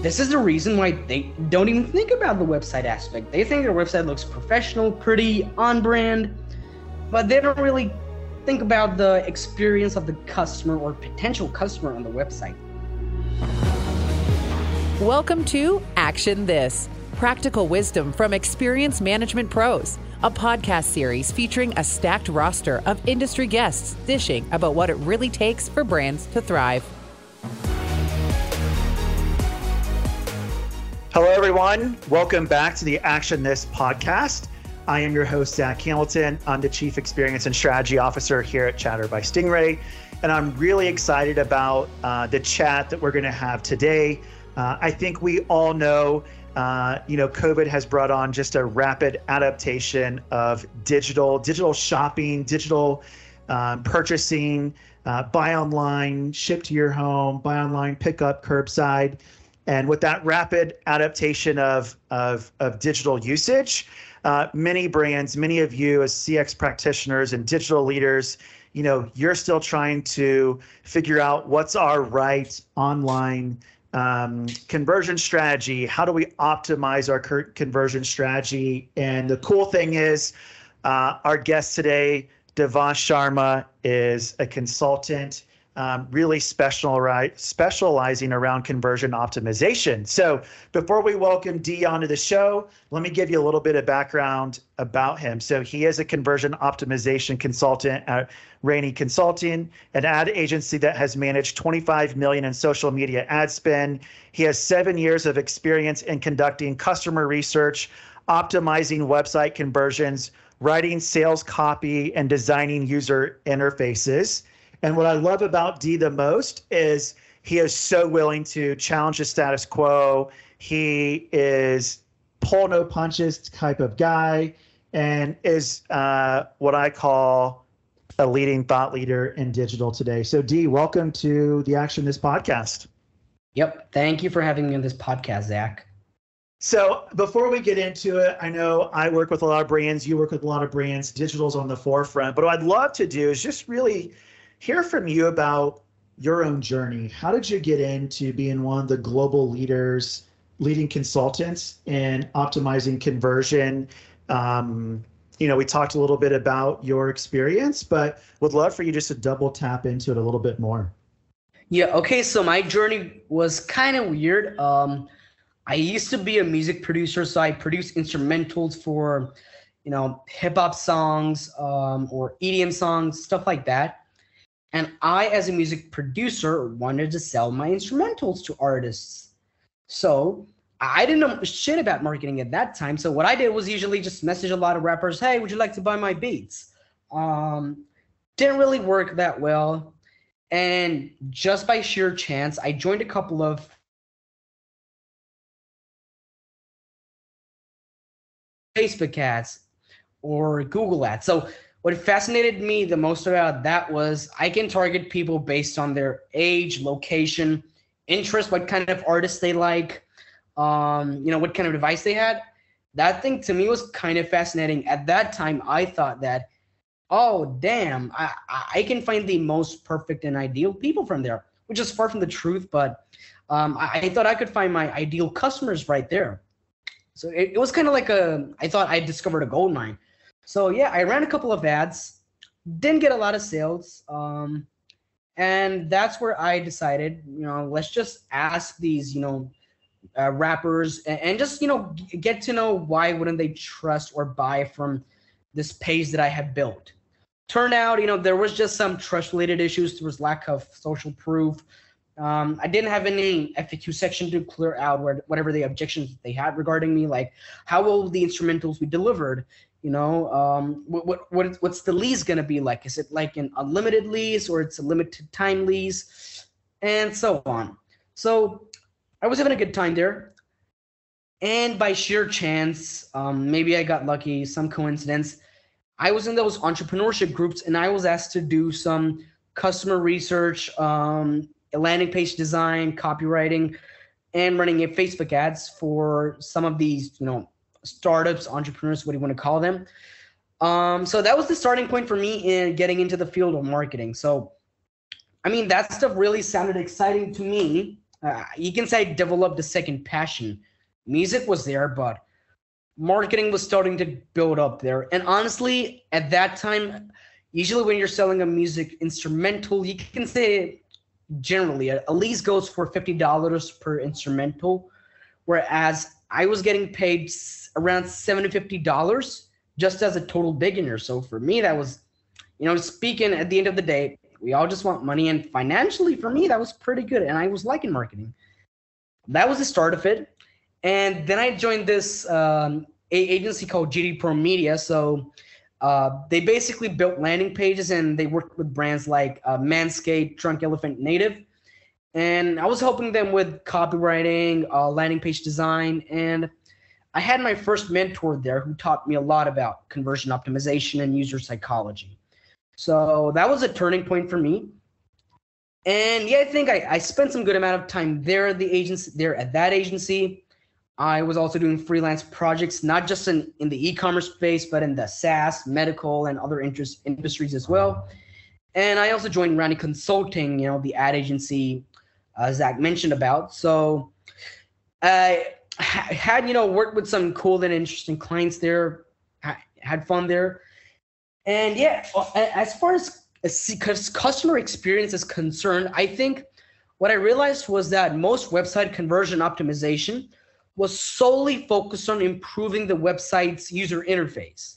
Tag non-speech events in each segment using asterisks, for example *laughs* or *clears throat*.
this is the reason why they don't even think about the website aspect. They think their website looks professional, pretty, on brand, but they don't really think about the experience of the customer or potential customer on the website. Welcome to Action This practical wisdom from Experience management pros, a podcast series featuring a stacked roster of industry guests dishing about what it really takes for brands to thrive. Hello, everyone. Welcome back to the Action This podcast. I am your host, Zach Hamilton. I'm the Chief Experience and Strategy Officer here at Chatter by Stingray. And I'm really excited about uh, the chat that we're going to have today. Uh, I think we all know, uh, you know, COVID has brought on just a rapid adaptation of digital, digital shopping, digital um, purchasing, uh, buy online, ship to your home, buy online, pick up curbside. And with that rapid adaptation of, of, of digital usage, uh, many brands, many of you as CX practitioners and digital leaders, you know, you're still trying to figure out what's our right online um, conversion strategy. How do we optimize our conversion strategy? And the cool thing is, uh, our guest today, Devansh Sharma, is a consultant um, really special, right, specializing around conversion optimization. So before we welcome D onto the show, let me give you a little bit of background about him. So he is a conversion optimization consultant at Rainy Consulting, an ad agency that has managed 25 million in social media ad spend. He has seven years of experience in conducting customer research, optimizing website conversions, writing sales copy, and designing user interfaces. And what I love about D the most is he is so willing to challenge the status quo. He is pull no punches type of guy and is uh, what I call a leading thought leader in digital today. So, D, welcome to the Action This podcast. Yep. Thank you for having me on this podcast, Zach. So, before we get into it, I know I work with a lot of brands, you work with a lot of brands, digital's on the forefront. But what I'd love to do is just really hear from you about your own journey. How did you get into being one of the global leaders, leading consultants in optimizing conversion? Um, you know, we talked a little bit about your experience, but would love for you just to double tap into it a little bit more. Yeah, okay, so my journey was kind of weird. Um, I used to be a music producer, so I produced instrumentals for, you know, hip hop songs um, or EDM songs, stuff like that. And I, as a music producer, wanted to sell my instrumentals to artists. So I didn't know shit about marketing at that time. So what I did was usually just message a lot of rappers, hey, would you like to buy my beats? Um, didn't really work that well. And just by sheer chance, I joined a couple of Facebook ads or Google ads. So what fascinated me the most about that was I can target people based on their age, location, interest, what kind of artists they like, um, you know, what kind of device they had. That thing to me was kind of fascinating. At that time, I thought that, oh damn, I, I can find the most perfect and ideal people from there, which is far from the truth, but um, I, I thought I could find my ideal customers right there. So it, it was kind of like a I thought I discovered a gold mine. So yeah, I ran a couple of ads, didn't get a lot of sales. Um, and that's where I decided, you know, let's just ask these, you know, uh, rappers and, and, just, you know, get to know why wouldn't they trust or buy from this page that I had built. Turned out, you know, there was just some trust related issues. There was lack of social proof. Um, I didn't have any FAQ section to clear out where, whatever the objections they had regarding me, like how will the instrumentals be delivered? You know um, what, what, what what's the lease going to be like? Is it like an unlimited lease or it's a limited time lease? And so on. So i was having a good time there. And by sheer chance um, maybe i got lucky some coincidence i was in those entrepreneurship groups and i was asked to do some customer research um, landing page design copywriting and running a facebook ads for some of these you know startups, entrepreneurs, what do you want to call them. Um, so that was the starting point for me in getting into the field of marketing. So, I mean, that stuff really sounded exciting to me. uh, you can say I developed a second passion. Music was there, but marketing was starting to build up there. And honestly, at that time, usually when you're selling a music instrumental, you can say generally a lease goes for $50 per instrumental, whereas I was getting paid around $750 just as a total beginner. So for me, that was, you know, speaking at the end of the day, we all just want money. And financially, for me, that was pretty good. And I was liking marketing. That was the start of it. And then I joined this um, agency called GD Pro Media. So uh, they basically built landing pages and they worked with brands like uh, Manscaped, Drunk Elephant Native. And I was helping them with copywriting, uh, landing page design. And I had my first mentor there who taught me a lot about conversion optimization and user psychology. So that was a turning point for me. And yeah, I think I, I spent some good amount of time there at the agency there at that agency. I was also doing freelance projects, not just in, in the e-commerce space, but in the SaaS, medical, and other interest industries as well. And I also joined Randy Consulting, you know, the ad agency uh, Zach mentioned about. So I had, you know, worked with some cool and interesting clients there, had fun there. And yeah, as far as, customer experience is concerned, I think what I realized was that most website conversion optimization – was solely focused on improving the website's user interface,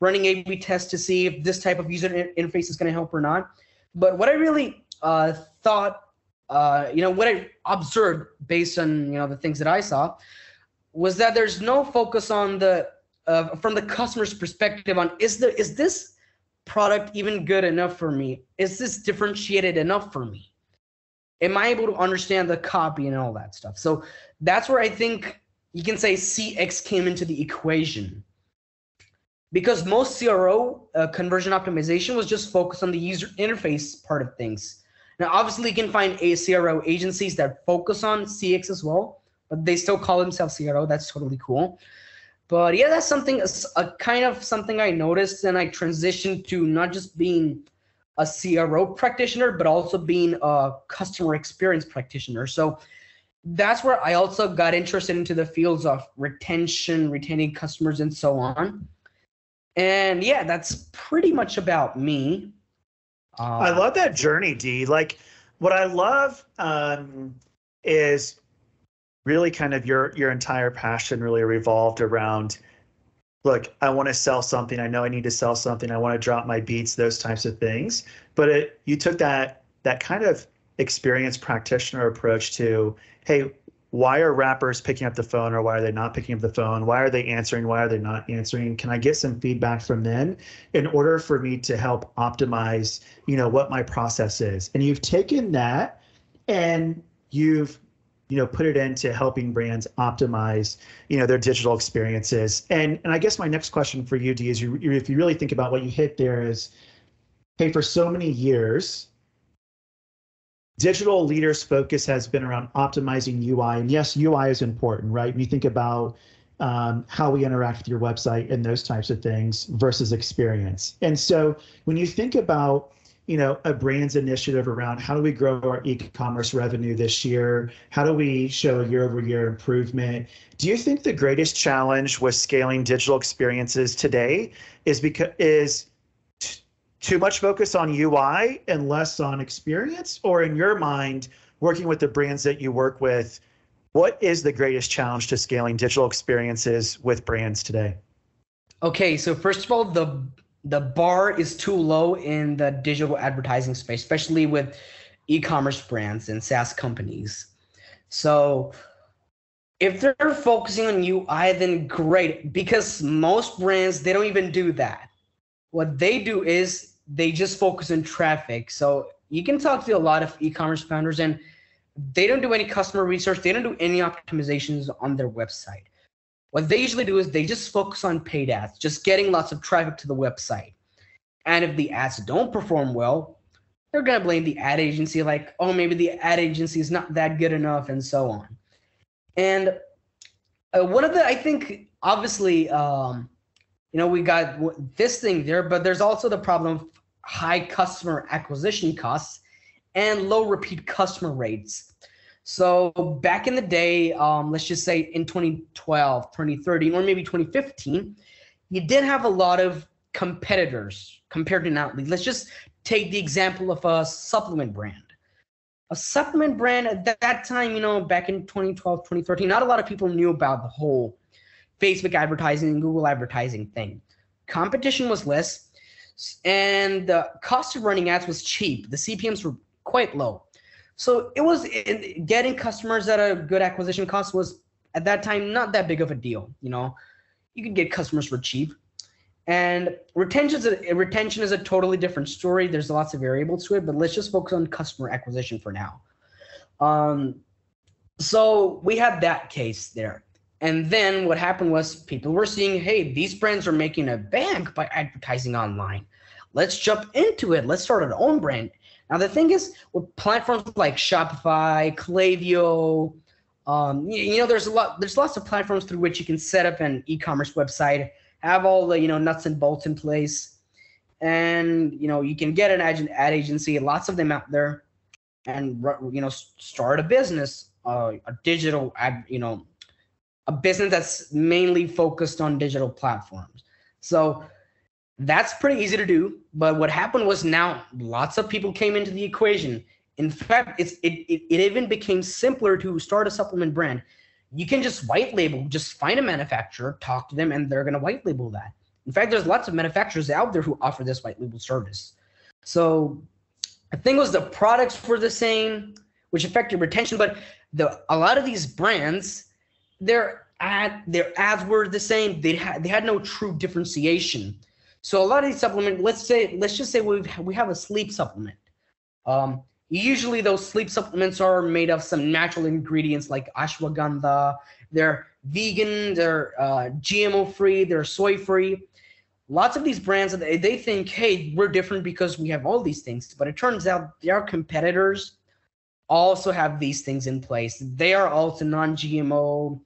running A/B tests to see if this type of user interface is going to help or not. But what I really uh, thought, uh, you know, what I observed based on you know the things that I saw, was that there's no focus on the uh, from the customer's perspective on is the is this product even good enough for me? Is this differentiated enough for me? am I able to understand the copy and all that stuff? So that's where I think you can say CX came into the equation. Because most CRO uh, conversion optimization was just focused on the user interface part of things. Now, obviously, you can find a CRO agencies that focus on CX as well, but they still call themselves CRO. That's totally cool. But yeah, that's something, a kind of something I noticed, and I transitioned to not just being a CRO practitioner, but also being a customer experience practitioner. So that's where I also got interested into the fields of retention, retaining customers, and so on. And yeah, that's pretty much about me. Uh, I love that journey, D. Like, what I love um, is really kind of your your entire passion really revolved around look, I want to sell something. I know I need to sell something. I want to drop my beats, those types of things. But it, you took that that kind of experienced practitioner approach to, hey, why are rappers picking up the phone or why are they not picking up the phone? Why are they answering? Why are they not answering? Can I get some feedback from them in order for me to help optimize, you know, what my process is? And you've taken that and you've you know put it into helping brands optimize you know their digital experiences and and i guess my next question for you d is you, if you really think about what you hit there is hey for so many years digital leaders focus has been around optimizing ui and yes ui is important right? When you think about um, how we interact with your website and those types of things versus experience. And so when you think about you know a brand's initiative around how do we grow our e-commerce revenue this year? How do we show year over year improvement? Do you think the greatest challenge with scaling digital experiences today is because is too much focus on ui and less on experience or in your mind working with the brands that you work with what is the greatest challenge to scaling digital experiences with brands today okay so first of all the the bar is too low in the digital advertising space, especially with e-commerce brands and SaaS companies. So if they're focusing on UI, then great, because most brands they don't even do that. What they do is they just focus on traffic. So you can talk to a lot of e-commerce founders and they don't do any customer research, they don't do any optimizations on their website. What they usually do is they just focus on paid ads, just getting lots of traffic to the website. And if the ads don't perform well, they're going to blame the ad agency, like, oh, maybe the ad agency is not that good enough, and so on. And uh, one of the, I think, obviously, um, you know, we got this thing there, but there's also the problem high customer acquisition costs and low repeat customer rates. So back in the day, um, let's just say in 2012, 2013, or maybe 2015, you did have a lot of competitors compared to now. Let's just take the example of a supplement brand. A supplement brand at that time, you know, back in 2012, 2013, not a lot of people knew about the whole Facebook advertising and Google advertising thing. Competition was less, and the cost of running ads was cheap. The CPMS were quite low. So it was getting customers at a good acquisition cost was at that time not that big of a deal. You know, you could get customers for cheap. And retention is a, retention is a totally different story. There's lots of variables to it, but let's just focus on customer acquisition for now. Um, so we had that case there. And then what happened was people were seeing, hey, these brands are making a bank by advertising online. Let's jump into it. Let's start our own brand. Now the thing is, with platforms like Shopify, Klaviyo, um, you, you know, there's a lot, there's lots of platforms through which you can set up an e-commerce website, have all the you know nuts and bolts in place, and you know you can get an ad, ad agency, lots of them out there, and you know start a business, uh, a digital ad, you know, a business that's mainly focused on digital platforms. So that's pretty easy to do. But what happened was now lots of people came into the equation. In fact, it's it, it, it even became simpler to start a supplement brand. You can just white label, just find a manufacturer, talk to them, and they're gonna white label that. In fact, there's lots of manufacturers out there who offer this white label service. So the thing was the products were the same, which affected retention, but the a lot of these brands, their ad their ads were the same. They had they had no true differentiation. So a lot of these supplements, let's say, let's just say we we have a sleep supplement. Um, usually those sleep supplements are made of some natural ingredients like ashwagandha. They're vegan, they're uh, GMO free, they're soy free. Lots of these brands they, they think, hey, we're different because we have all these things, but it turns out their competitors also have these things in place. They are also non-GMO,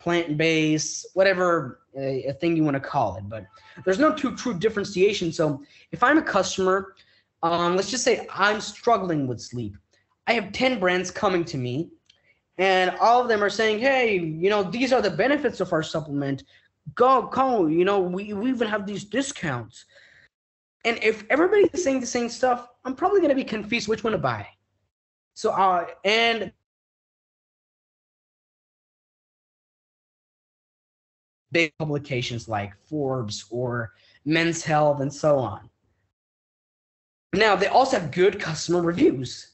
plant-based, whatever a, a thing you want to call it. But there's no true true differentiation. So if I'm a customer, um, let's just say I'm struggling with sleep. I have 10 brands coming to me, and all of them are saying, hey, you know, these are the benefits of our supplement. Go, go, you know, we, we even have these discounts. And if everybody's saying the same stuff, I'm probably going to be confused which one to buy. So, uh, and big publications like Forbes or Men's Health and so on. Now, they also have good customer reviews.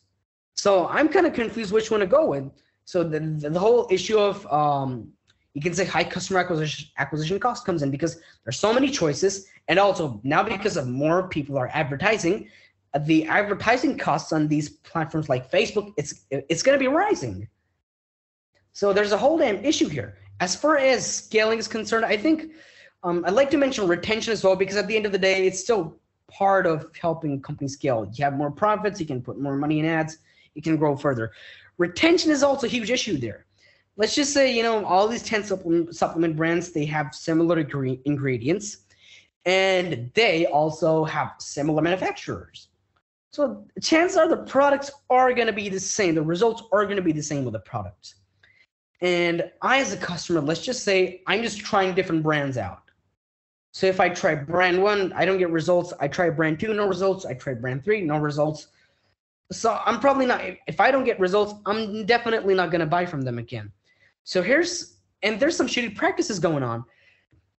So I'm kind of confused which one to go with. So the, the, the whole issue of um, you can say high customer acquisition acquisition cost comes in because there's so many choices, and also now because of more people are advertising, the advertising costs on these platforms like Facebook, it's it's going to be rising. So there's a whole damn issue here. As far as scaling is concerned, I think um, I'd like to mention retention as well because at the end of the day, it's still part of helping companies scale. You have more profits, you can put more money in ads, you can grow further. Retention is also a huge issue there. Let's just say, you know, all these 10 supplement, supplement brands, they have similar ingredients and they also have similar manufacturers. So chances are the products are going to be the same. The results are going to be the same with the products. And I, as a customer, let's just say I'm just trying different brands out. So if I try brand one, I don't get results. I try brand two, no results. I try brand three, no results. So I'm probably not, if I don't get results, I'm definitely not going to buy from them again. So here's, and there's some shitty practices going on.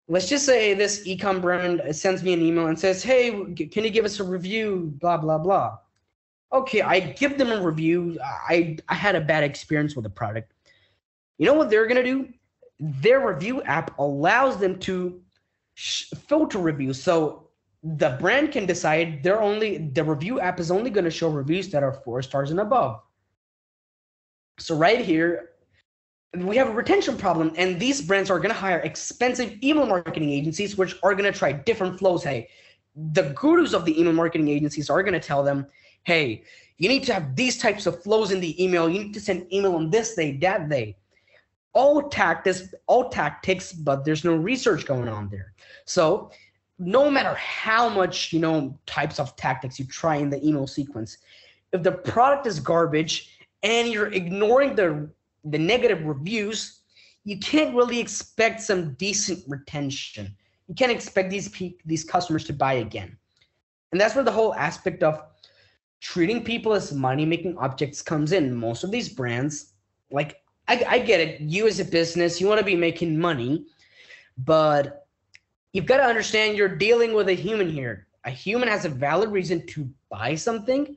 Let's just say this ecom brand sends me an email and says, hey, can you give us a review? Blah, blah, blah. Okay, I give them a review. I, I had a bad experience with the product. You know what they're going to do? Their review app allows them to sh- filter reviews. So the brand can decide they're only the review app is only going to show reviews that are four stars and above. So right here, we have a retention problem, and these brands are going to hire expensive email marketing agencies, which are going to try different flows. Hey, the gurus of the email marketing agencies are going to tell them, hey, you need to have these types of flows in the email. You need to send email on this day, that day all tactics, all tactics, but there's no research going on there. So no matter how much you know types of tactics you try in the email sequence, if the product is garbage and you're ignoring the the negative reviews, you can't really expect some decent retention. You can't expect these these customers to buy again. And that's where the whole aspect of treating people as money making objects comes in. Most of these brands, like I, I get it, you as a business, you want to be making money, but you've got to understand you're dealing with a human here. A human has a valid reason to buy something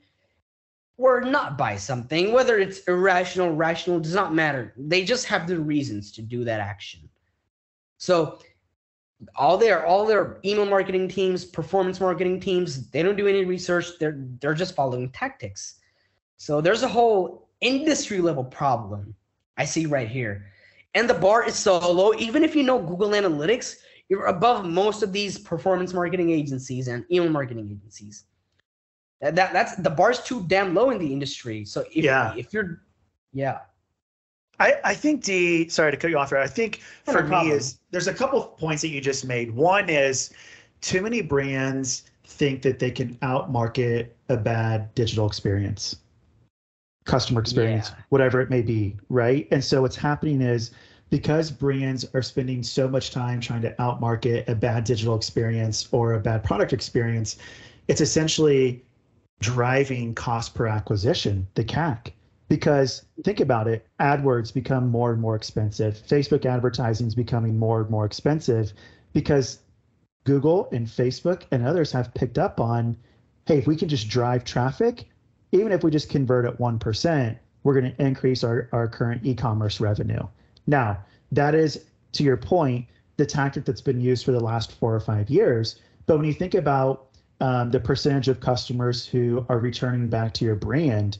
or not buy something, whether it's irrational, rational, does not matter. They just have the reasons to do that action. So all their all their email marketing teams, performance marketing teams, they don't do any research. They're they're just following tactics. So there's a whole industry level problem I see right here. And the bar is so low. Even if you know Google Analytics, you're above most of these performance marketing agencies and email marketing agencies. That, that that's the bar's too damn low in the industry. So if Yeah. if you're yeah. I, I think the sorry to cut you off there. I think No for me is there's a couple of points that you just made. One is too many brands think that they can outmarket a bad digital experience, customer experience, Yeah. whatever it may be, right? And so what's happening is because brands are spending so much time trying to outmarket a bad digital experience or a bad product experience, it's essentially driving cost per acquisition, the CAC. Because think about it, AdWords become more and more expensive. Facebook advertising is becoming more and more expensive because Google and Facebook and others have picked up on hey, if we can just drive traffic, even if we just convert at 1%, we're going to increase our, our current e commerce revenue. Now, that is, to your point, the tactic that's been used for the last four or five years. But when you think about um, the percentage of customers who are returning back to your brand,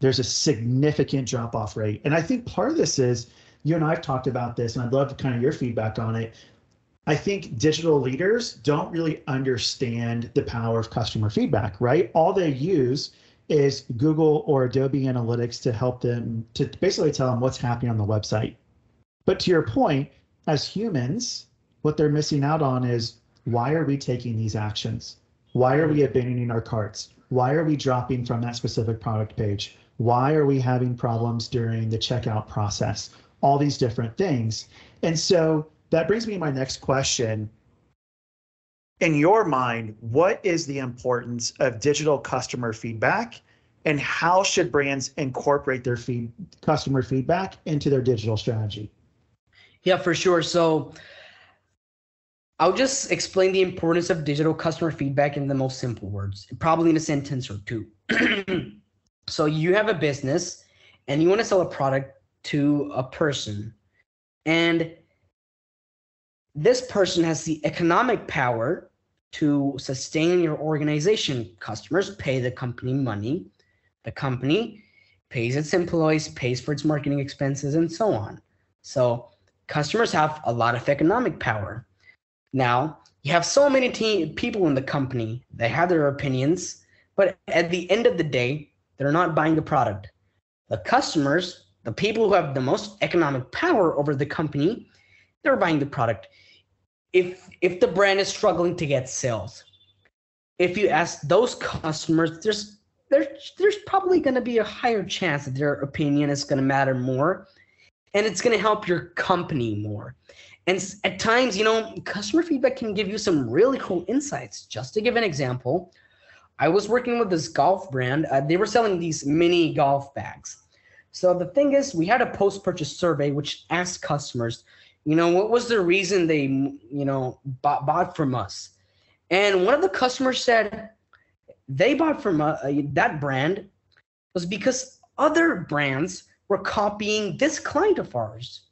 there's a significant drop off rate. And I think part of this is you and I have talked about this, and I'd love kind of your feedback on it. I think digital leaders don't really understand the power of customer feedback, right? All they use is Google or Adobe Analytics to help them to basically tell them what's happening on the website. But to your point, as humans, what they're missing out on is why are we taking these actions? Why are we abandoning our carts? Why are we dropping from that specific product page? Why are we having problems during the checkout process? All these different things. And so that brings me to my next question. In your mind, what is the importance of digital customer feedback and how should brands incorporate their feed, customer feedback into their digital strategy? Yeah, for sure. So I'll just explain the importance of digital customer feedback in the most simple words, probably in a sentence or two. *clears throat* so you have a business and you want to sell a product to a person. And this person has the economic power to sustain your organization. Customers pay the company money. The company pays its employees, pays for its marketing expenses, and so on. So customers have a lot of economic power. Now, you have so many te- people in the company, they have their opinions, but at the end of the day, they're not buying the product. The customers, the people who have the most economic power over the company, they're buying the product. If if the brand is struggling to get sales, if you ask those customers, there's there's there's probably going to be a higher chance that their opinion is going to matter more and it's going to help your company more. And at times, you know, customer feedback can give you some really cool insights. Just to give an example, I was working with this golf brand. Uh, they were selling these mini golf bags. So the thing is, we had a post-purchase survey which asked customers, you know, what was the reason they, you know, bought, bought from us? And one of the customers said they bought from uh, that brand was because other brands were copying this client of ours.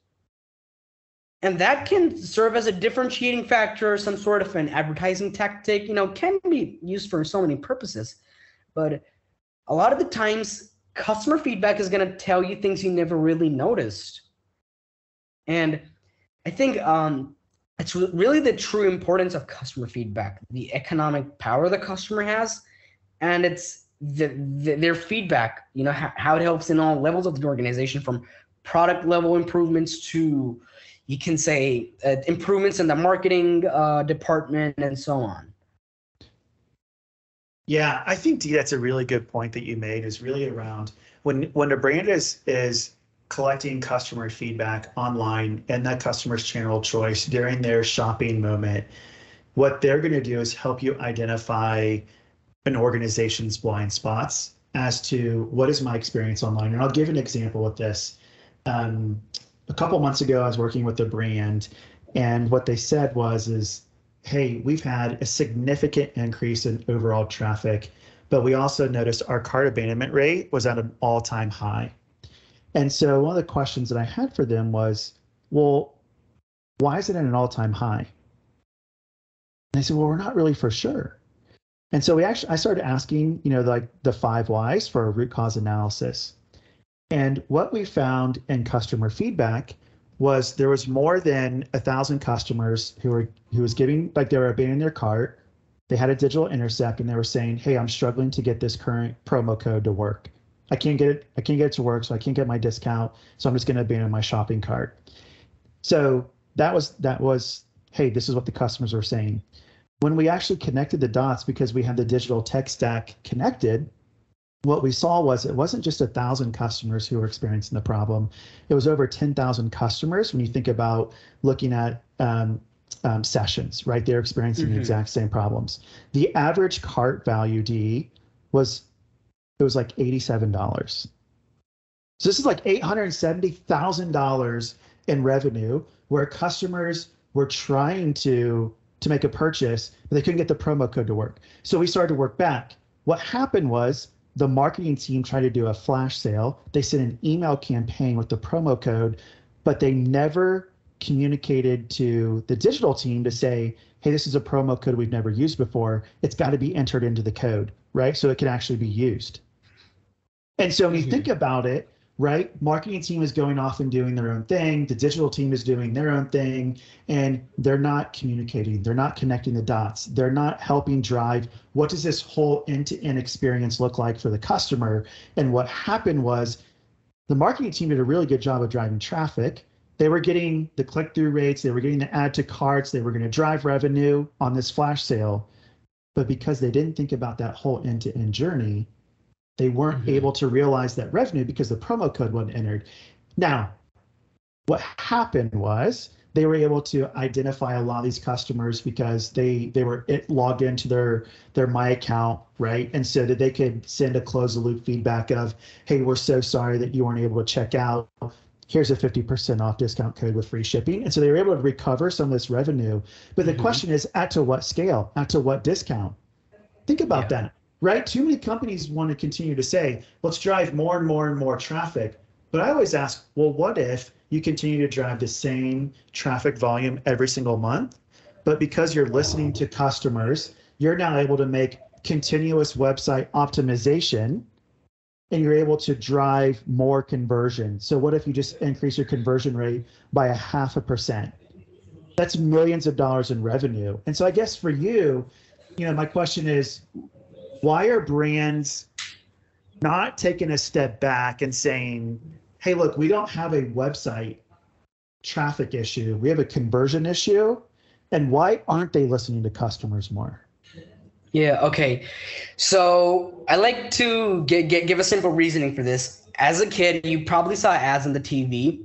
And that can serve as a differentiating factor, some sort of an advertising tactic, you know, can be used for so many purposes. But a lot of the times, customer feedback is going to tell you things you never really noticed. And I think um, it's really the true importance of customer feedback, the economic power the customer has, and it's the, the, their feedback, you know, how, how it helps in all levels of the organization from product level improvements to, you can say, uh, improvements in the marketing uh, department and so on. Yeah, I think Dee, that's a really good point that you made. Is really around when when a brand is is collecting customer feedback online and that customer's channel of choice during their shopping moment, what they're going to do is help you identify an organization's blind spots as to what is my experience online. And I'll give an example with this. Um, a couple months ago, I was working with a brand, and what they said was, "is Hey, we've had a significant increase in overall traffic, but we also noticed our cart abandonment rate was at an all-time high." And so one of the questions that I had for them was, well, why is it at an all-time high? And they said, well, we're not really for sure. And so we actually, I started asking, you know, like the five whys for a root cause analysis. And what we found in customer feedback was there was more than a thousand customers who were who was giving like they were abandoning their cart. They had a digital intercept and they were saying, "Hey, I'm struggling to get this current promo code to work." I can't get it. I can't get it to work, so I can't get my discount. So I'm just going to abandon my shopping cart. So that was that was hey, this is what the customers were saying. When we actually connected the dots because we had the digital tech stack connected, what we saw was it wasn't just a thousand customers who were experiencing the problem. It was over 10,000 customers when you think about looking at um, um, sessions, right? They're experiencing mm-hmm. the exact same problems. The average cart value D was it was like $87. So this is like $870,000 in revenue where customers were trying to to make a purchase, but they couldn't get the promo code to work. So we started to work back. What happened was the marketing team tried to do a flash sale. They sent an email campaign with the promo code, but they never communicated to the digital team to say, hey, this is a promo code we've never used before. It's got to be entered into the code, right? So it can actually be used. And so when you mm-hmm. think about it, right, marketing team is going off and doing their own thing, the digital team is doing their own thing, and they're not communicating, they're not connecting the dots, they're not helping drive what does this whole end-to-end experience look like for the customer. And what happened was the marketing team did a really good job of driving traffic. They were getting the click-through rates, they were getting the add to carts, they were going to drive revenue on this flash sale. But because they didn't think about that whole end-to-end journey, they weren't mm-hmm. able to realize that revenue because the promo code wasn't entered. Now, what happened was they were able to identify a lot of these customers because they they were logged into their their my account right and so that they could send a close the loop feedback of hey we're so sorry that you weren't able to check out here's a 50% off discount code with free shipping and so they were able to recover some of this revenue but the mm-hmm. question is at to what scale at to what discount think about yeah. that right? Too many companies want to continue to say, let's drive more and more and more traffic. But I always ask, well, what if you continue to drive the same traffic volume every single month? But because you're listening to customers, you're now able to make continuous website optimization and you're able to drive more conversion. So, what if you just increase your conversion rate by a half a percent? That's millions of dollars in revenue. And so, I guess for you, you know, my question is why are brands not taking a step back and saying, hey, look, we don't have a website traffic issue, we have a conversion issue? And why aren't they listening to customers more? Yeah, okay. So I like to get, get, give a simple reasoning for this. As a kid, you probably saw ads on the TV.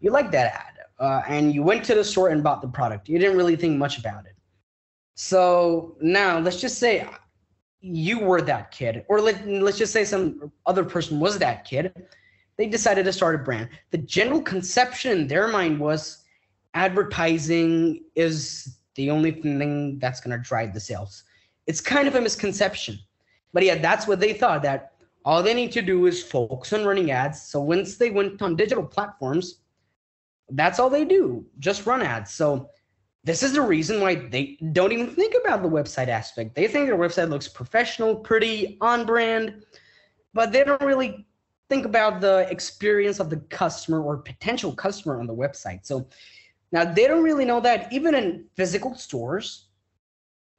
You liked that ad. Uh, and you went to the store and bought the product. You didn't really think much about it. So now let's just say you were that kid, or let, let's just say some other person was that kid, they decided to start a brand. The general conception in their mind was advertising is the only thing that's going to drive the sales. It's kind of a misconception. But yeah, that's what they thought that all they need to do is focus on running ads. So once they went on digital platforms, that's all they do, just run ads. So this is the reason why they don't even think about the website aspect. They think their website looks professional, pretty, on brand, but they don't really think about the experience of the customer or potential customer on the website. So now they don't really know that even in physical stores,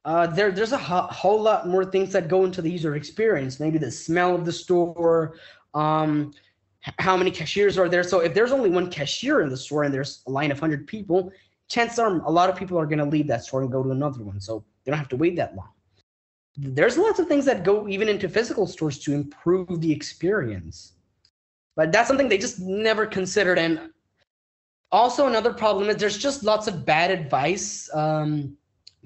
uh, there there's a ho- whole lot more things that go into the user experience. Maybe the smell of the store, um, how many cashiers are there. So if there's only one cashier in the store and there's a line of hundred people, chances are a lot of people are going to leave that store and go to another one. So they don't have to wait that long. There's lots of things that go even into physical stores to improve the experience. But that's something they just never considered. And also another problem is there's just lots of bad advice um,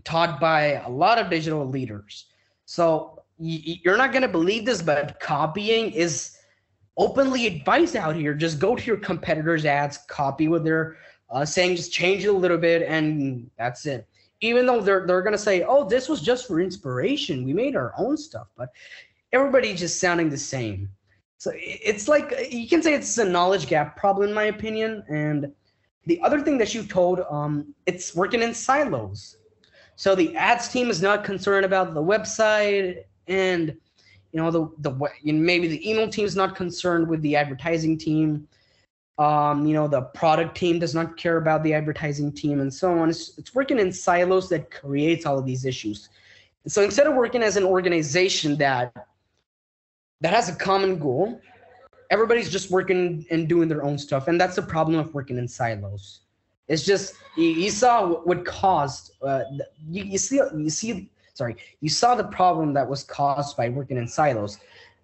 taught by a lot of digital leaders. So you're not going to believe this, but copying is openly advised out here. Just go to your competitors' ads, copy what they're uh, saying, just change it a little bit, and that's it. Even though they're they're to say, "Oh, this was just for inspiration. We made our own stuff," but everybody just sounding the same. So it's like you can say it's a knowledge gap problem, in my opinion. And the other thing that you told, um, it's working in silos. So the ads team is not concerned about the website, and you know the the you know, maybe the email team is not concerned with the advertising team. Um, you know the product team does not care about the advertising team, and so on. It's, it's working in silos that creates all of these issues. so instead of working as an organization that that has a common goal, everybody's just working and doing their own stuff, and that's the problem of working in silos. It's just you, saw what caused. Uh, you, you see you see sorry you saw the problem that was caused by working in silos.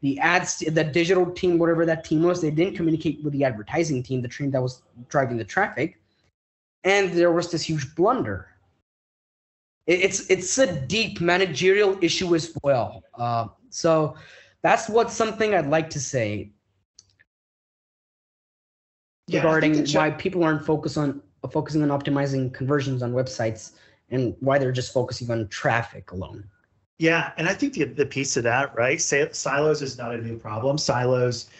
The ads, the digital team, whatever that team was, they didn't communicate with the advertising team, the team that was driving the traffic, and there was this huge blunder. it's it's a deep managerial issue as well. Uh, so that's what something I'd like to say yeah, regarding why people aren't focused on focusing on optimizing conversions on websites and why they're just focusing on traffic alone. Yeah, and I think the, the piece of that, right? Silos is not a new problem. Silos,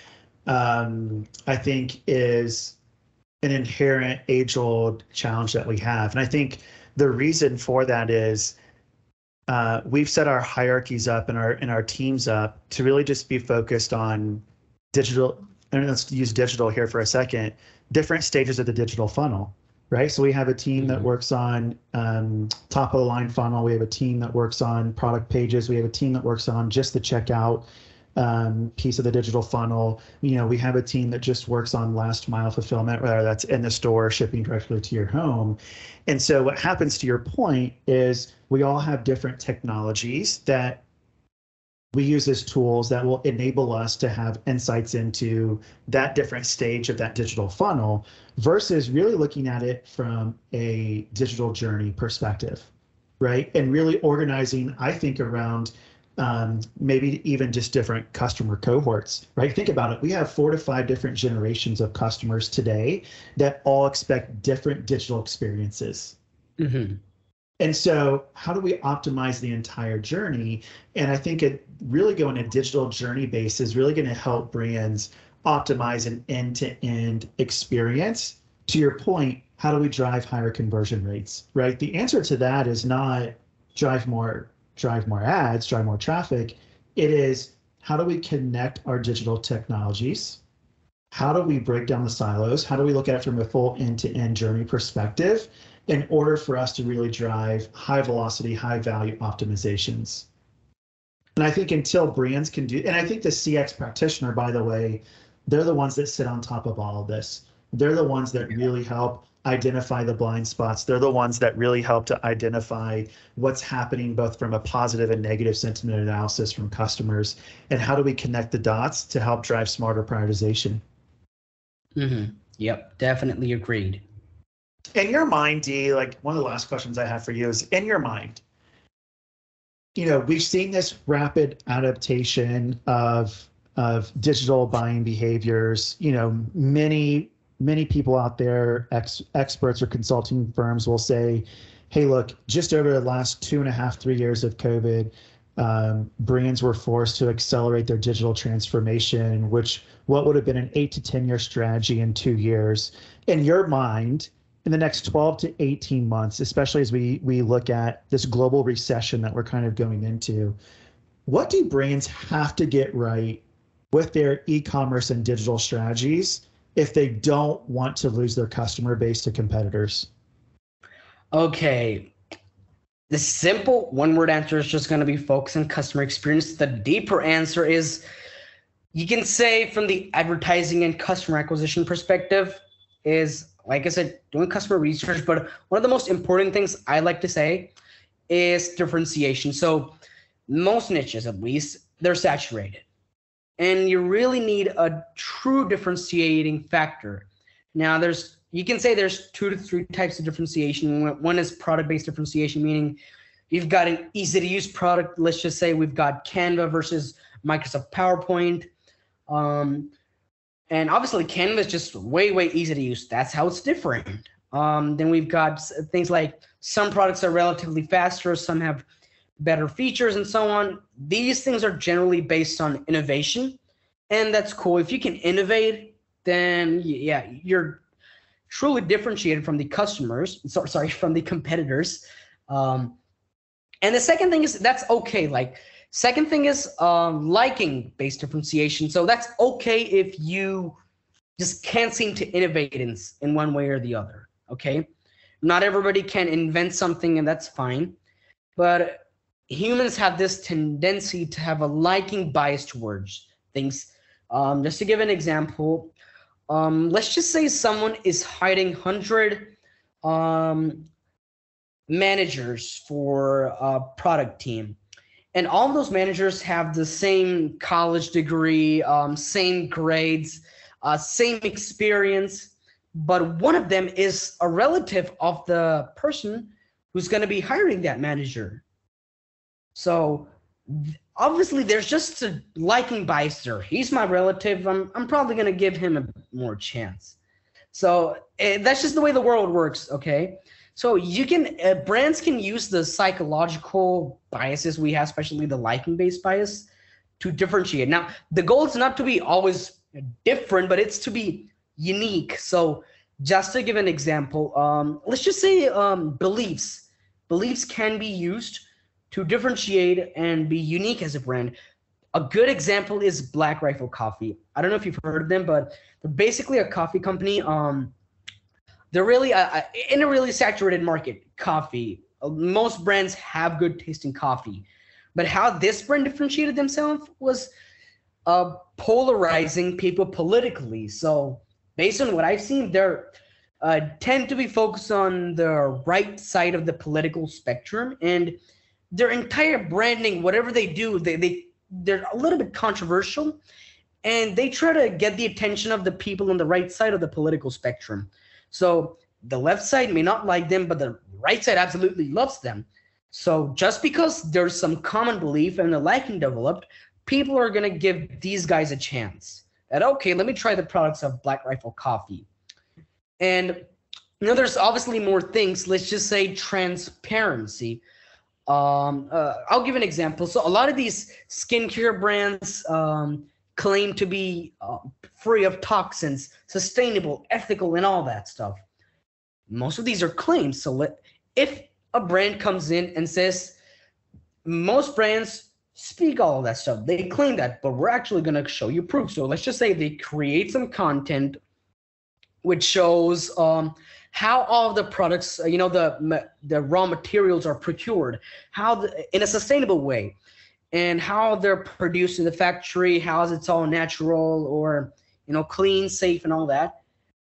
um, I think, is an inherent age-old challenge that we have, and I think the reason for that is uh, we've set our hierarchies up and our and our teams up to really just be focused on digital. And let's use digital here for a second. Different stages of the digital funnel right? So we have a team that mm-hmm. works on um, top of the line funnel. We have a team that works on product pages. We have a team that works on just the checkout um, piece of the digital funnel. You know, we have a team that just works on last mile fulfillment, whether that's in the store, shipping directly to your home. And so what happens to your point is we all have different technologies that we use as tools that will enable us to have insights into that different stage of that digital funnel versus really looking at it from a digital journey perspective, right? And really organizing, I think, around um, maybe even just different customer cohorts, right? Think about it. We have four to five different generations of customers today that all expect different digital experiences. Mm-hmm. And so, how do we optimize the entire journey? And I think it really going a digital journey base is really going to help brands optimize an end to end experience. To your point, how do we drive higher conversion rates? Right. The answer to that is not drive more, drive more ads, drive more traffic. It is how do we connect our digital technologies? How do we break down the silos? How do we look at it from a full end to end journey perspective? In order for us to really drive high velocity, high value optimizations. And I think until brands can do, and I think the CX practitioner, by the way, they're the ones that sit on top of all of this. They're the ones that really help identify the blind spots. They're the ones that really help to identify what's happening both from a positive and negative sentiment analysis from customers and how do we connect the dots to help drive smarter prioritization. Mm-hmm. Yep, definitely agreed in your mind, D, like one of the last questions I have for you is in your mind, you know, we've seen this rapid adaptation of of digital buying behaviors. You know, many many people out there, ex, experts or consulting firms will say, "Hey, look, just over the last two and a half, three years of COVID, um, brands were forced to accelerate their digital transformation, which what would have been an eight to ten year strategy in two years." In your mind, in the next 12 to 18 months, especially as we we look at this global recession that we're kind of going into, what do brands have to get right with their e-commerce and digital strategies if they don't want to lose their customer base to competitors? Okay. The simple one word answer is just going to be focus on customer experience. The deeper answer is you can say from the advertising and customer acquisition perspective is like I said, doing customer research. But one of the most important things I like to say is differentiation. So most niches, at least, they're saturated. and you really need a true differentiating factor. Now, there's you can say there's two to three types of differentiation. One is product-based differentiation, meaning you've got an easy-to-use product. Let's just say we've got Canva versus Microsoft PowerPoint. Um, and obviously, Canva is just way, way easy to use. That's how it's different. Um, then we've got things like some products are relatively faster, some have better features, and so on. These things are generally based on innovation, and that's cool. If you can innovate, then yeah, you're truly differentiated from the customers. So, sorry, *laughs* from the competitors. Um, and the second thing is that's okay. Like second thing is um, liking based differentiation. So that's okay if you just can't seem to innovate in in one way or the other. Okay, not everybody can invent something, and that's fine. But humans have this tendency to have a liking bias towards things. Um, just to give an example, um, let's just say someone is hiding 100 um, managers for a product team and all of those managers have the same college degree um, same grades uh, same experience but one of them is a relative of the person who's going to be hiring that manager so obviously there's just a liking bias. He's my relative. I'm I'm probably gonna give him a more chance. So uh, that's just the way the world works. Okay. So you can uh, brands can use the psychological biases we have, especially the liking based bias, to differentiate. Now the goal is not to be always different, but it's to be unique. So just to give an example, um, let's just say um, beliefs. Beliefs can be used to differentiate and be unique as a brand. A good example is Black Rifle Coffee. I don't know if you've heard of them, but they're basically a coffee company. Um, they're really uh, in a really saturated market. Coffee. Most brands have good tasting coffee, but how this brand differentiated themselves was uh, polarizing people politically. So based on what I've seen, they're uh, tend to be focused on the right side of the political spectrum and their entire branding, whatever they do, they, they they're a little bit controversial and they try to get the attention of the people on the right side of the political spectrum. So the left side may not like them, but the right side absolutely loves them. So just because there's some common belief and a liking developed, people are gonna give these guys a chance. That okay, let me try the products of Black Rifle Coffee. And you know, there's obviously more things. Let's just say transparency um, uh, I'll give an example. So a lot of these skincare brands um, claim to be uh, free of toxins, sustainable, ethical, and all that stuff. Most of these are claims. So let, if a brand comes in and says, most brands speak all that stuff, they claim that, but we're actually going to show you proof. So let's just say they create some content which shows um, how all the products, uh, you know, the the raw materials are procured, how the, in a sustainable way, and how they're produced in the factory, how it's all natural or you know clean, safe, and all that.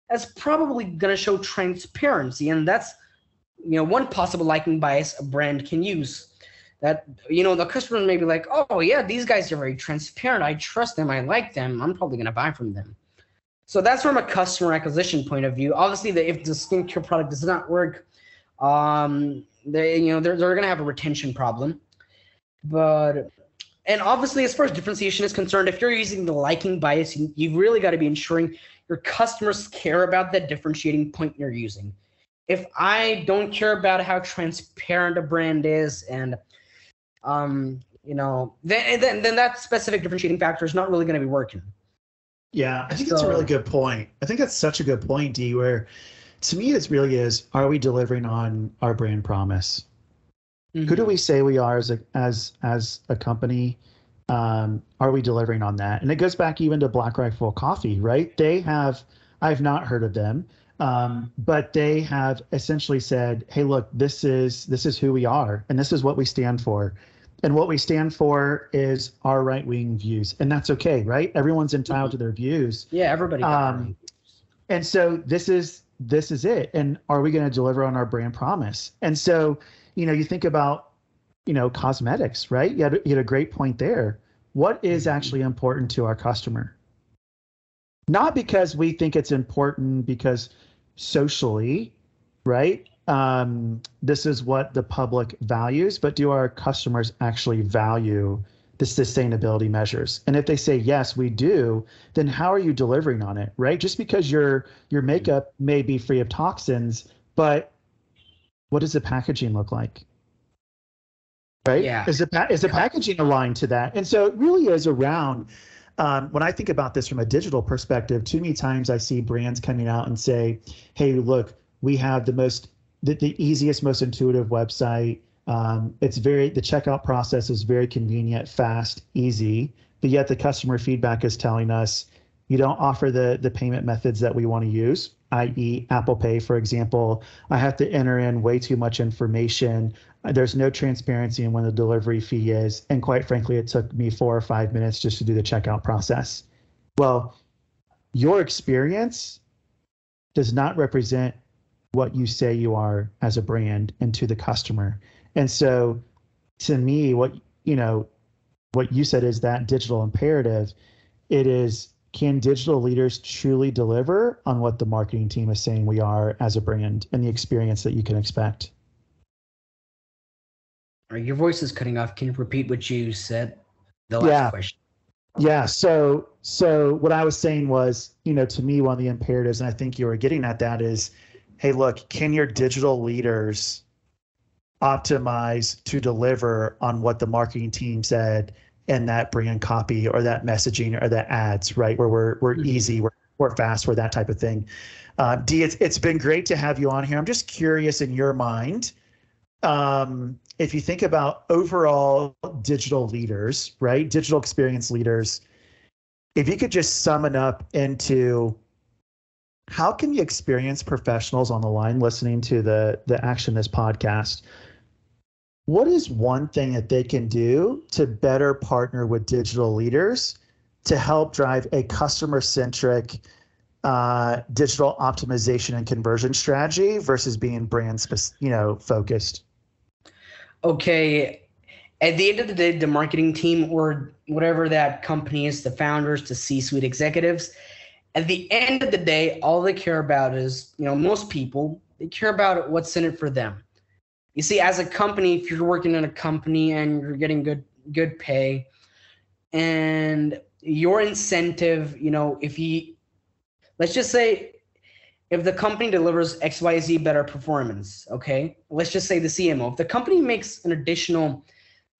That's probably to show transparency, and that's you know one possible liking bias a brand can use. That you know the customer may be like, oh yeah, these guys are very transparent. I trust them. I like them. I'm probably to buy from them so that's from a customer acquisition point of view. Obviously, the, if the skincare product does not work, um, they you know they're they're gonna have a retention problem. But and obviously, as far as differentiation is concerned, if you're using the liking bias, you, you've really got to be ensuring your customers care about that differentiating point you're using. If I don't care about how transparent a brand is and um, you know, then, then then that specific differentiating factor is not really going to be working. Yeah, I think so, that's a really good point. I think that's such a good point, D, where to me it really is are we delivering on our brand promise? Mm-hmm. Who do mm-hmm. we say we are as a as as a company? Um, are we delivering on that? And it goes back even to Black Rifle Coffee, right? They have I've not heard of them, um, but they have essentially said, "Hey, look, this is this is who we are, and this is what we stand for." and what we stand for is our right wing views, and that's okay, right? Everyone's entitled to their views. Yeah, everybody. Um, and so this is this is it. And are we going to deliver on our brand promise? And so, you know, you think about, you know, cosmetics, right? You had, you had a great point there. what is actually important to our customer? Not because we think it's important because socially, right? Um, this is what the public values, but do our customers actually value the sustainability measures? And if they say yes, we do, then how are you delivering on it, right? Just because your your makeup may be free of toxins, but what does the packaging look like? Right? Yeah. Is the is the packaging aligned to that? And so it really is around. Um, when I think about this from a digital perspective, too many times I see brands coming out and say, "Hey, look, we have the most, the, the easiest, most intuitive website. Um, it's very the checkout process is very convenient, fast, easy. But yet the customer feedback is telling us you don't offer the the payment methods that we want to use, i.e., Apple Pay, for example. I have to enter in way too much information. There's no transparency in when the delivery fee is, and quite frankly, it took me four or five minutes just to do the checkout process. Well, your experience does not represent what you say you are as a brand and to the customer. And so to me, what you know, what you said is that digital imperative. It is can digital leaders truly deliver on what the marketing team is saying we are as a brand and the experience that you can expect? Your voice is cutting off. Can you repeat what you said? The last Yeah. question. Yeah. So so what I was saying was, you know, to me, one of the imperatives, and I think you were getting at that is, hey, look, can your digital leaders optimize to deliver on what the marketing team said in that brand copy or that messaging or that ads, right? Where we're we're Mhm. easy, we're we're fast, we're that type of thing. Uh, D, it's it's been great to have you on here. I'm just curious in your mind, um, if you think about overall digital leaders, right? Digital experience leaders, if you could just sum it up into how can the experience professionals on the line listening to the the action this podcast what is one thing that they can do to better partner with digital leaders to help drive a customer centric uh, digital optimization and conversion strategy versus being brand spec- you know focused Okay. At the end of the day, the marketing team or whatever that company is, the founders, the C-suite executives, at the end of the day, all they care about is, you know, most people, they care about what's in it for them. You see, as a company, if you're working in a company and you're getting good good pay, and your incentive, you know, if you let's just say if the company delivers XYZ better performance, okay, let's just say the CMO, if the company makes an additional,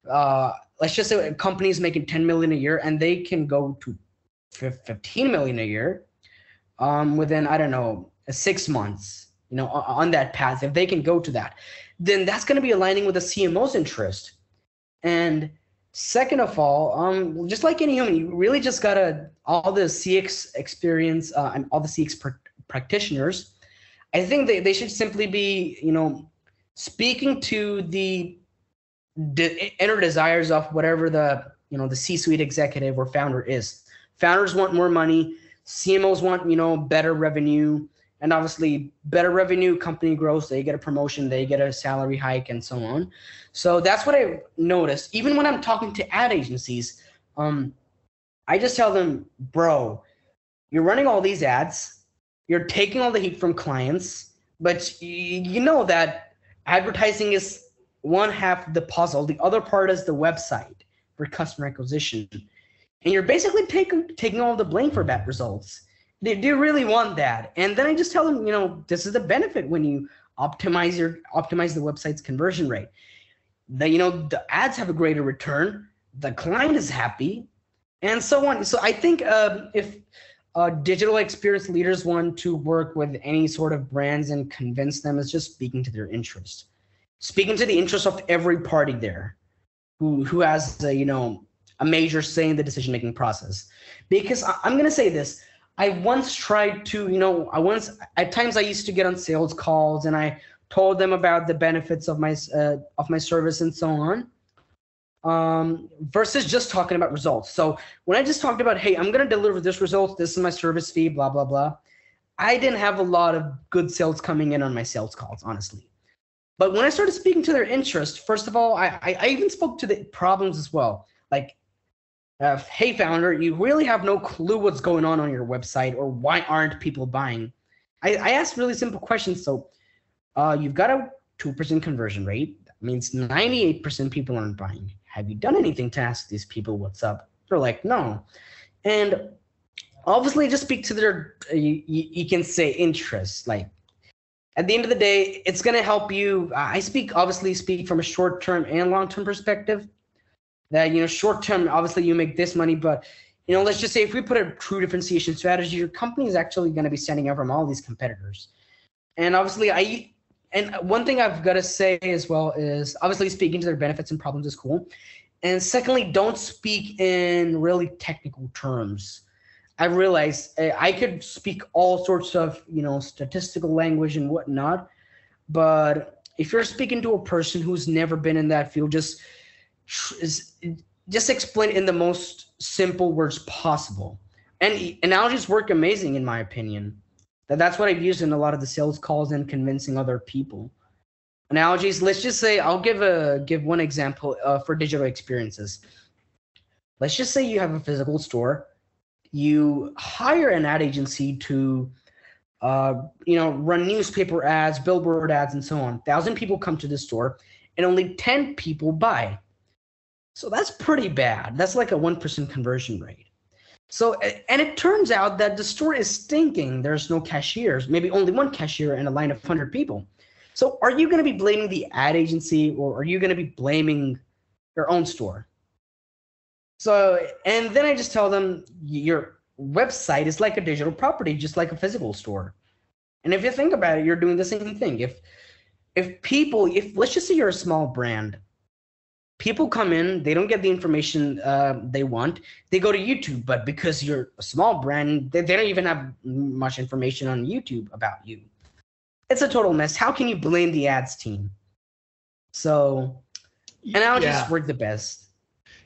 uh, let's just say a company is making 10 million a year and they can go to 15 million a year um, within, I don't know, six months, you know, on that path, if they can go to that, then that's going to be aligning with the CMO's interest. And second of all, um, just like any human, you really just gotta all the CX experience uh, and all the CX pr- practitioners. I think they, they should simply be, you know, speaking to the, the inner desires of whatever the you know the C-suite executive or founder is. Founders want more money. CMOs want you know better revenue, and obviously better revenue, company grows. They get a promotion, they get a salary hike, and so on. So that's what I noticed. Even when I'm talking to ad agencies, um, I just tell them, bro, you're running all these ads, you're taking all the heat from clients, but you know that advertising is one half of the puzzle. The other part is the website for customer acquisition. And you're basically taking taking all the blame for bad results. They do really want that. And then I just tell them, you know, this is the benefit when you optimize your optimize the website's conversion rate. The you know the ads have a greater return. The client is happy, and so on. So I think um, if uh, digital experience leaders want to work with any sort of brands and convince them, it's just speaking to their interest, speaking to the interest of every party there, who who has a, you know a major say in the decision making process. Because I, I'm gonna say this. I once tried to, you know, I once at times I used to get on sales calls and I told them about the benefits of my uh, of my service and so on um, versus just talking about results. So when I just talked about, hey, I'm to deliver this result, this is my service fee, blah, blah, blah, I didn't have a lot of good sales coming in on my sales calls, honestly. But when I started speaking to their interest, first of all, I, I, I even spoke to the problems as well. Like uh, hey founder, you really have no clue what's going on on your website or why aren't people buying? I, I ask really simple questions. So uh, you've got a 2% conversion rate. That means 98% people aren't buying. Have you done anything to ask these people what's up? They're like, no. And obviously just speak to their, uh, you, you can say interest. Like at the end of the day, it's going to help you. I speak, obviously speak from a short-term and long-term perspective that you know short term obviously you make this money but you know let's just say if we put a true differentiation strategy your company is actually going to be standing out from all these competitors. And obviously i and one thing i've got to say as well is obviously speaking to their benefits and problems is cool. And secondly don't speak in really technical terms. I realize eh, i could speak all sorts of you know statistical language and whatnot but if you're speaking to a person who's never been in that field just is just explain in the most simple words possible. And analogies work amazing in my opinion. That That's what I've used in a lot of the sales calls and convincing other people. Analogies. Let's just say I'll give a give one example uh, for digital experiences. Let's just say you have a physical store. You hire an ad agency to, uh, you know, run newspaper ads, billboard ads, and so on. Thousand people come to the store, and only ten people buy. So that's pretty bad. That's like a 1% conversion rate. So, and it turns out that the store is stinking. There's no cashiers, maybe only one cashier in a line of 100 people. So, are you going to be blaming the ad agency or are you going to be blaming your own store? So, and then I just tell them your website is like a digital property, just like a physical store. And if you think about it, you're doing the same thing. If if people, if let's just say you're a small brand people come in they don't get the information uh, they want. They go to youtube but because you're a small brand they, they don't even have much information on youtube about you. It's a total mess. How can you blame the ads team? So analogies yeah. work the best.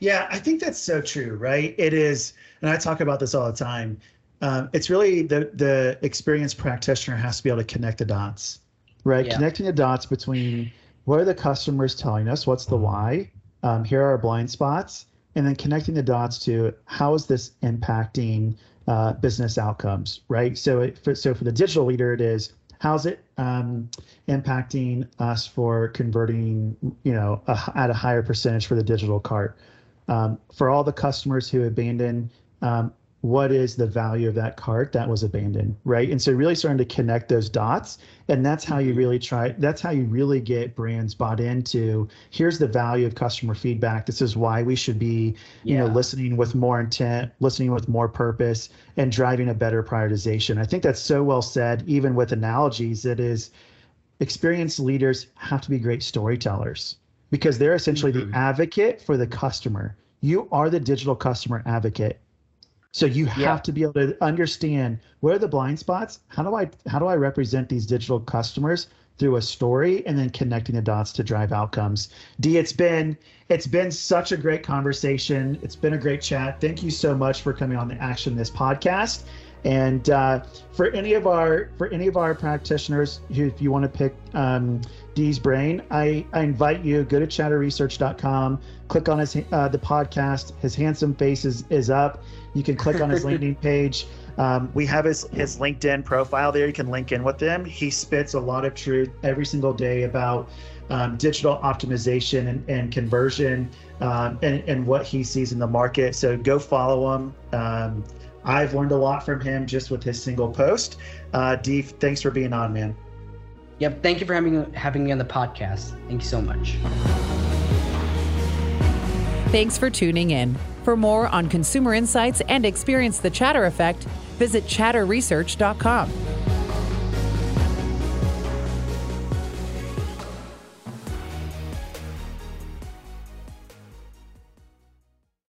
Yeah i think that's so true right? It is and i talk about this all the time. Um, it's really the the experienced practitioner has to be able to connect the dots right? Yeah. connecting the dots between what are the customers telling us what's the why um, here are our blind spots, and then connecting the dots to how is this impacting uh, business outcomes, right? So, it, for, so for the digital leader, it is how's it um, impacting us for converting, you know, a, at a higher percentage for the digital cart. Um, for all the customers who abandon um, what is the value of that cart that was abandoned right and so really starting to connect those dots and that's how you mm-hmm. really try that's how you really get brands bought into here's the value of customer feedback this is why we should be you yeah. know listening with more intent listening with more purpose and driving a better prioritization i think that's so well said even with analogies it is experienced leaders have to be great storytellers because they're essentially mm-hmm. the advocate for the customer you are the digital customer advocate so you have to be able to understand where are the blind spots? How do I how do I represent these digital customers through a story and then connecting the dots to drive outcomes. D, it's been it's been such a great conversation. It's been a great chat. Thank you so much for coming on the Action This podcast. And uh, for any of our for any of our practitioners, who, if you want to pick um, D's brain, I, I invite you go to chatterresearch.com, click on his uh, the podcast. His handsome face is, is up. You can click on his *laughs* LinkedIn page. Um, we have his his LinkedIn profile there. You can link in with him. He spits a lot of truth every single day about um, digital optimization and, and conversion um, and, and what he sees in the market. So go follow him. I've learned a lot from him just with his single post. Uh, Dee, thanks for being on, man. Yep. Thank you for having having me on the podcast. Thank you so much. Thanks for tuning in. For more on consumer insights and experience the chatter effect, visit chatterresearch.com.